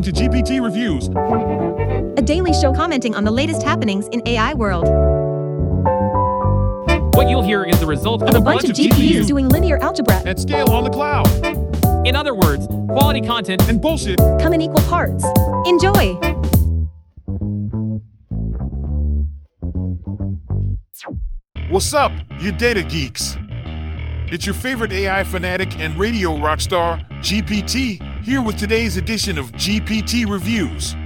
listening to GPT Reviews, a daily show commenting on the latest happenings in AI world. What you'll hear is the result of A bunch of GPUs doing linear algebra. at scale on the cloud, In other words, quality content. and bullshit. Come in equal parts. Enjoy! What's up, you data geeks? It's your favorite AI fanatic and radio rock star, GPT, here with today's edition of GPT Reviews.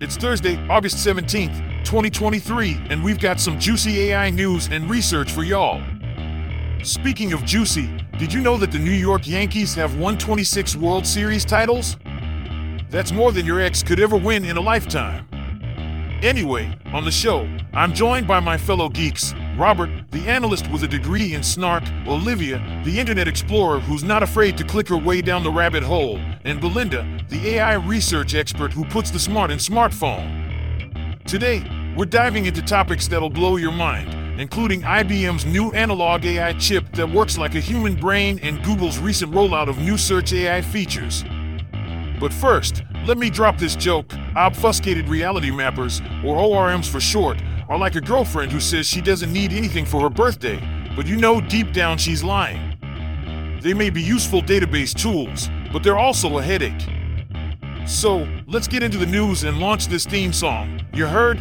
It's Thursday, August 17th, 2023, and we've got some juicy AI news and research for y'all. Speaking of juicy, did you know that the New York Yankees have 126 World Series titles? That's more than your ex could ever win in a lifetime. Anyway, on the show, I'm joined by my fellow geeks Robert, the analyst with a degree in snark, Olivia, the internet explorer who's not afraid to click her way down the rabbit hole, and Belinda, the AI research expert who puts the smart in smartphone. Today, we're diving into topics that'll blow your mind, including IBM's new analog AI chip that works like a human brain and Google's recent rollout of new search AI features. But first, let me drop this joke. Obfuscated reality mappers, or ORMs for short, are like a girlfriend who says she doesn't need anything for her birthday, but you know deep down she's lying. They may be useful database tools, but they're also a headache. So, let's get into the news and launch this theme song. You heard?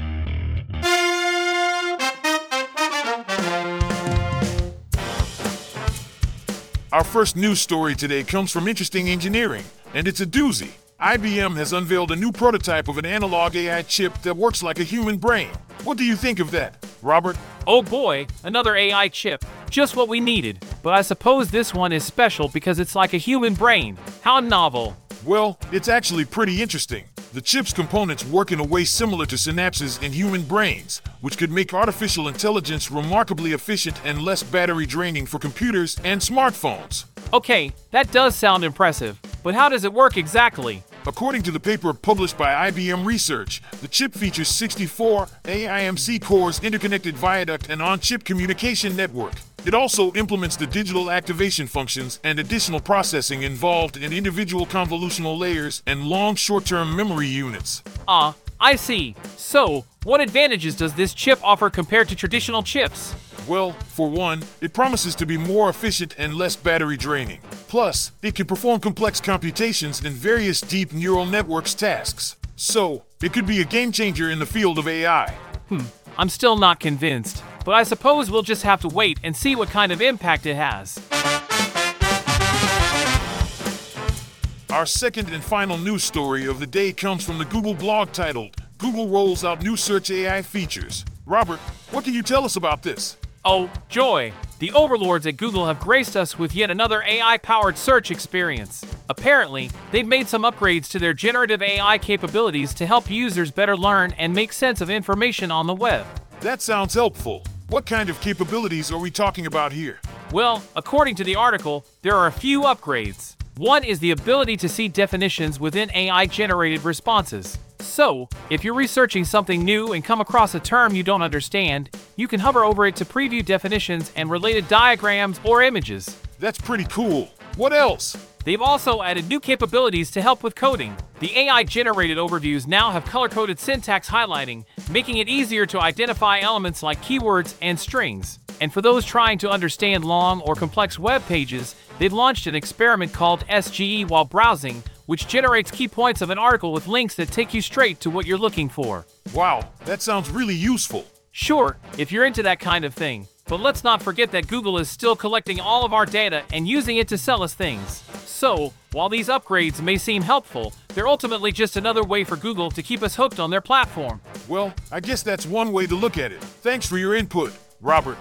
Our first news story today comes from Interesting Engineering, and it's a doozy. IBM has unveiled a new prototype of an analog AI chip that works like a human brain. What do you think of that, Robert? Oh boy, another AI chip. Just what we needed. But I suppose this one is special because it's like a human brain. How novel. Well, it's actually pretty interesting. The chip's components work in a way similar to synapses in human brains, which could make artificial intelligence remarkably efficient and less battery draining for computers and smartphones. Okay, that does sound impressive. But how does it work exactly? According to the paper published by IBM Research, the chip features 64 AIMC cores interconnected viaduct and on chip communication network. It also implements the digital activation functions and additional processing involved in individual convolutional layers and long short term memory units. Ah, I see. So, what advantages does this chip offer compared to traditional chips? Well, for one, it promises to be more efficient and less battery draining. Plus, it can perform complex computations in various deep neural networks tasks. So, it could be a game changer in the field of AI. Hmm, I'm still not convinced. But I suppose we'll just have to wait and see what kind of impact it has. Our second and final news story of the day comes from the Google blog titled Google Rolls Out New Search AI Features. Robert, what can you tell us about this? Oh, joy! The overlords at Google have graced us with yet another AI powered search experience. Apparently, they've made some upgrades to their generative AI capabilities to help users better learn and make sense of information on the web. That sounds helpful. What kind of capabilities are we talking about here? Well, according to the article, there are a few upgrades. One is the ability to see definitions within AI generated responses. So, if you're researching something new and come across a term you don't understand, you can hover over it to preview definitions and related diagrams or images. That's pretty cool. What else? They've also added new capabilities to help with coding. The AI generated overviews now have color coded syntax highlighting, making it easier to identify elements like keywords and strings. And for those trying to understand long or complex web pages, they've launched an experiment called SGE while browsing, which generates key points of an article with links that take you straight to what you're looking for. Wow, that sounds really useful. Sure, if you're into that kind of thing. But let's not forget that Google is still collecting all of our data and using it to sell us things. So, while these upgrades may seem helpful, they're ultimately just another way for Google to keep us hooked on their platform. Well, I guess that's one way to look at it. Thanks for your input, Robert.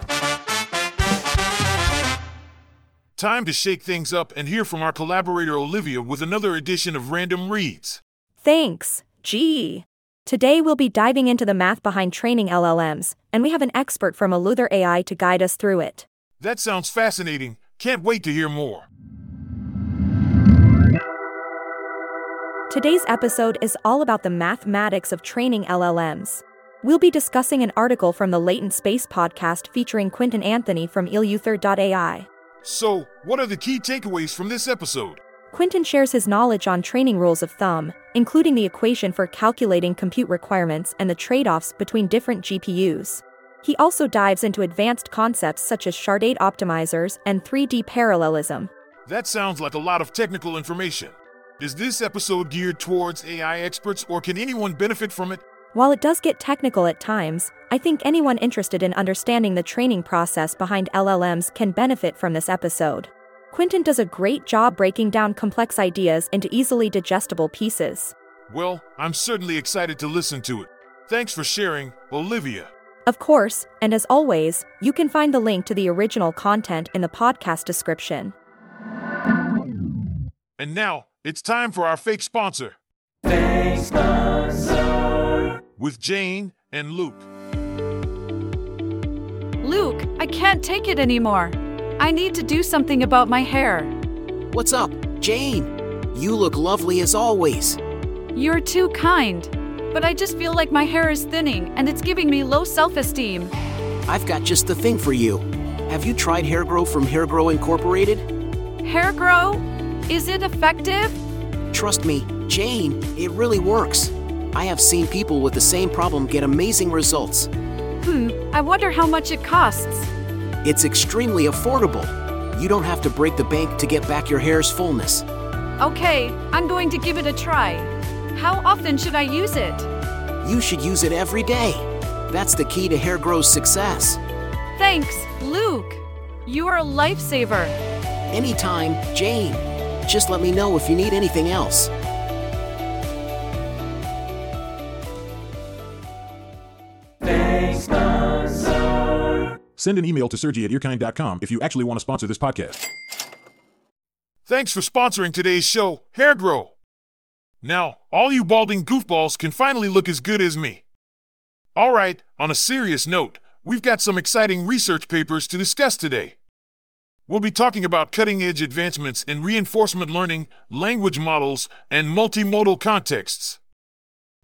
Time to shake things up and hear from our collaborator Olivia with another edition of Random Reads. Thanks, G. Today we'll be diving into the math behind training LLMs, and we have an expert from Eleuther AI to guide us through it. That sounds fascinating. Can't wait to hear more. Today's episode is all about the mathematics of training LLMs. We'll be discussing an article from the Latent Space podcast featuring Quentin Anthony from Eleuther.ai. So, what are the key takeaways from this episode? Quentin shares his knowledge on training rules of thumb, including the equation for calculating compute requirements and the trade offs between different GPUs. He also dives into advanced concepts such as sharded optimizers and 3D parallelism. That sounds like a lot of technical information. Is this episode geared towards AI experts or can anyone benefit from it? While it does get technical at times, I think anyone interested in understanding the training process behind LLMs can benefit from this episode. Quentin does a great job breaking down complex ideas into easily digestible pieces. Well, I'm certainly excited to listen to it. Thanks for sharing, Olivia. Of course, and as always, you can find the link to the original content in the podcast description. And now, it's time for our fake sponsor. With Jane and Luke. I can't take it anymore. I need to do something about my hair. What's up, Jane? You look lovely as always. You're too kind. But I just feel like my hair is thinning and it's giving me low self esteem. I've got just the thing for you. Have you tried Hair Grow from Hair Grow Incorporated? Hair grow? Is it effective? Trust me, Jane, it really works. I have seen people with the same problem get amazing results. Hmm, I wonder how much it costs. It's extremely affordable. You don't have to break the bank to get back your hair's fullness. Okay, I'm going to give it a try. How often should I use it? You should use it every day. That's the key to Hair Grow's success. Thanks, Luke. You are a lifesaver. Anytime, Jane. Just let me know if you need anything else. Send an email to Sergi at earkind.com if you actually want to sponsor this podcast. Thanks for sponsoring today's show, Hair Grow. Now, all you balding goofballs can finally look as good as me. All right, on a serious note, we've got some exciting research papers to discuss today. We'll be talking about cutting edge advancements in reinforcement learning, language models, and multimodal contexts.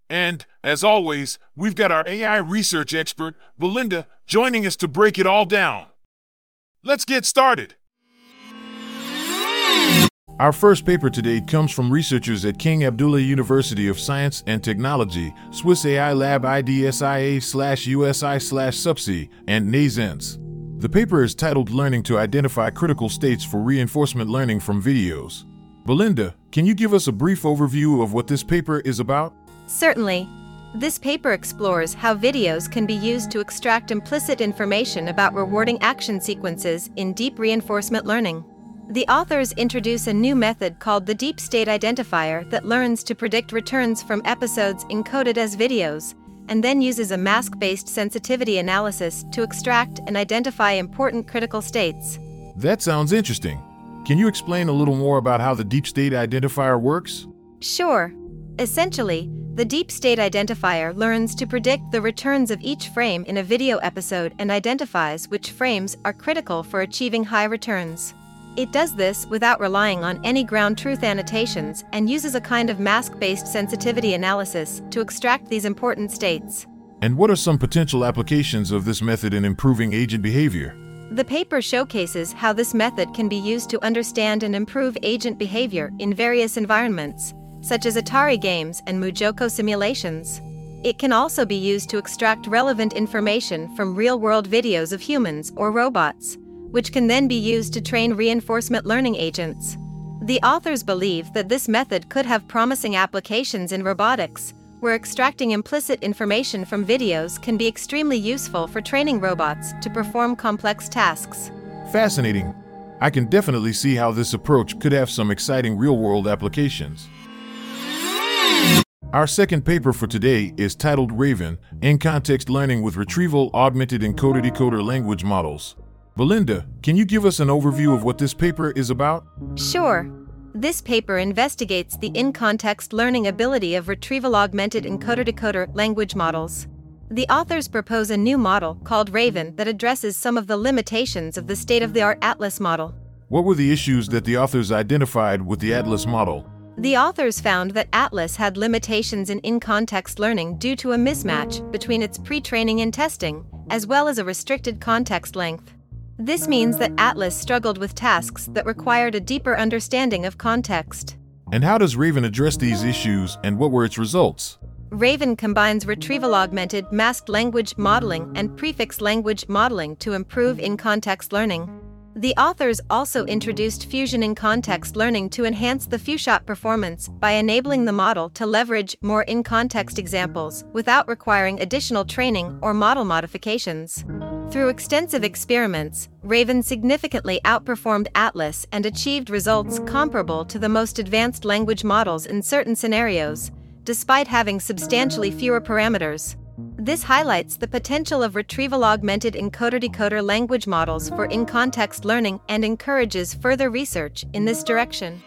And, as always, we've got our AI research expert, Belinda, joining us to break it all down. Let's get started. Our first paper today comes from researchers at King Abdullah University of Science and Technology, Swiss AI Lab IDSIA slash USI slash SUPSI, and NNAISENSE. The paper is titled Learning to Identify Critical States for Reinforcement Learning from Videos. Belinda, can you give us a brief overview of what this paper is about? Certainly. This paper explores how videos can be used to extract implicit information about rewarding action sequences in deep reinforcement learning. The authors introduce a new method called the Deep State Identifier that learns to predict returns from episodes encoded as videos, and then uses a mask based sensitivity analysis to extract and identify important critical states. That sounds interesting. Can you explain a little more about how the Deep State Identifier works? Sure. Essentially, the Deep State Identifier learns to predict the returns of each frame in a video episode and identifies which frames are critical for achieving high returns. It does this without relying on any ground truth annotations and uses a kind of mask based sensitivity analysis to extract these important states. And what are some potential applications of this method in improving agent behavior? The paper showcases how this method can be used to understand and improve agent behavior in various environments, such as Atari games and MuJoCo simulations. It can also be used to extract relevant information from real world videos of humans or robots which can then be used to train reinforcement learning agents. The authors believe that this method could have promising applications in robotics, where extracting implicit information from videos can be extremely useful for training robots to perform complex tasks. Fascinating. I can definitely see how this approach could have some exciting real world applications. Our second paper for today is titled Raven In Context Learning with Retrieval Augmented Encoder Decoder Language Models. Belinda, can you give us an overview of what this paper is about? Sure. This paper investigates the in context learning ability of retrieval augmented encoder decoder language models. The authors propose a new model called Raven that addresses some of the limitations of the state of the art Atlas model. What were the issues that the authors identified with the Atlas model? The authors found that Atlas had limitations in in context learning due to a mismatch between its pre training and testing, as well as a restricted context length. This means that Atlas struggled with tasks that required a deeper understanding of context. And how does Raven address these issues and what were its results? Raven combines retrieval augmented masked language modeling and prefix language modeling to improve in context learning. The authors also introduced Fusion in context learning to enhance the few-shot performance by enabling the model to leverage more in context examples without requiring additional training or model modifications. Through extensive experiments, Raven significantly outperformed Atlas and achieved results comparable to the most advanced language models in certain scenarios, despite having substantially fewer parameters. This highlights the potential of retrieval augmented encoder decoder language models for in context learning and encourages further research in this direction.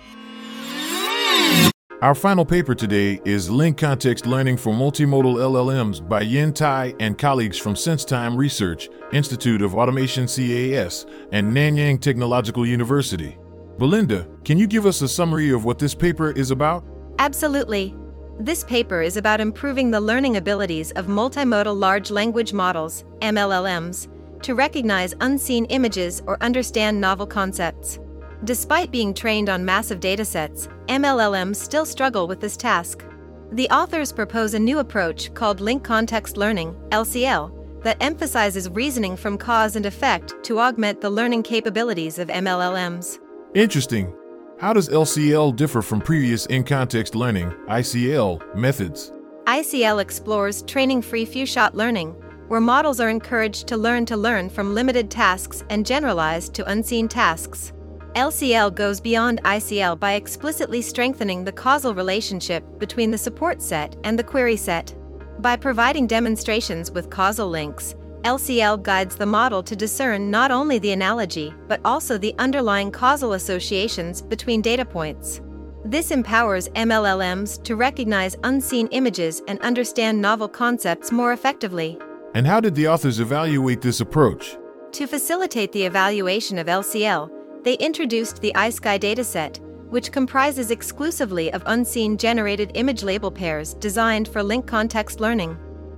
Our final paper today is Link Context Learning for Multimodal LLMs by Yan Tai and colleagues from SenseTime Research, Institute of Automation CAS, and Nanyang Technological University. Belinda, can you give us a summary of what this paper is about? Absolutely. This paper is about improving the learning abilities of multimodal large language models, MLLMs, to recognize unseen images or understand novel concepts. Despite being trained on massive datasets, MLLMs still struggle with this task. The authors propose a new approach called Link Context Learning, LCL, that emphasizes reasoning from cause and effect to augment the learning capabilities of MLLMs. Interesting. How does LCL differ from previous in context learning ICL methods? ICL explores training free few shot learning, where models are encouraged to learn to learn from limited tasks and generalize to unseen tasks. LCL goes beyond ICL by explicitly strengthening the causal relationship between the support set and the query set. By providing demonstrations with causal links, LCL guides the model to discern not only the analogy but also the underlying causal associations between data points. This empowers MLLMs to recognize unseen images and understand novel concepts more effectively. And how did the authors evaluate this approach? To facilitate the evaluation of LCL, they introduced the ISEKAI dataset, which comprises exclusively of unseen generated image label pairs designed for link context learning.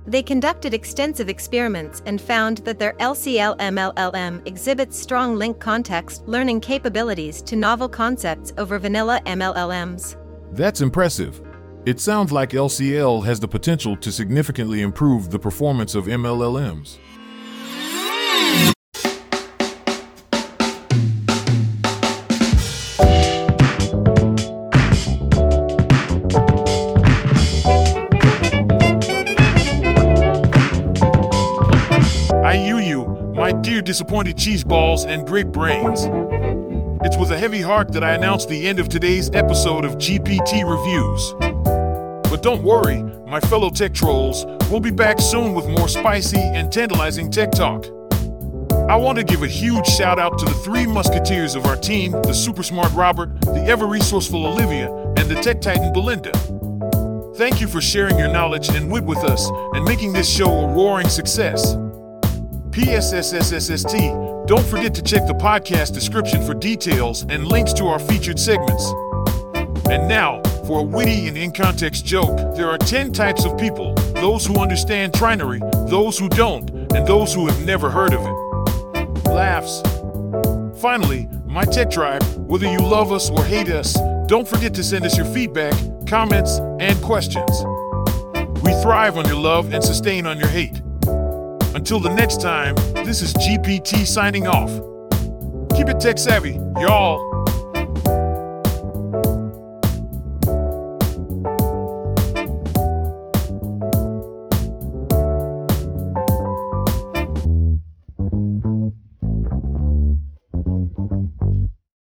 They conducted extensive experiments and found that their LCL MLLM exhibits strong link context learning capabilities to novel concepts over vanilla MLLMs. That's impressive. It sounds like LCL has the potential to significantly improve the performance of MLLMs. Dear disappointed cheese balls and great brains. It's with a heavy heart that I announce the end of today's episode of GPT Reviews. But don't worry, my fellow tech trolls, we'll be back soon with more spicy and tantalizing tech talk. I want to give a huge shout out to the three musketeers of our team the super smart Robert, the ever resourceful Olivia, and the tech titan Belinda. Thank you for sharing your knowledge and wit with us and making this show a roaring success. PSSSSST, don't forget to check the podcast description for details and links to our featured segments. And now, for a witty and in context joke, there are 10 types of people those who understand trinary, those who don't, and those who have never heard of it. Laughs. Finally, my tech tribe, whether you love us or hate us, don't forget to send us your feedback, comments, and questions. We thrive on your love and sustain on your hate. Until the next time, this is GPT signing off. Keep it tech savvy, y'all.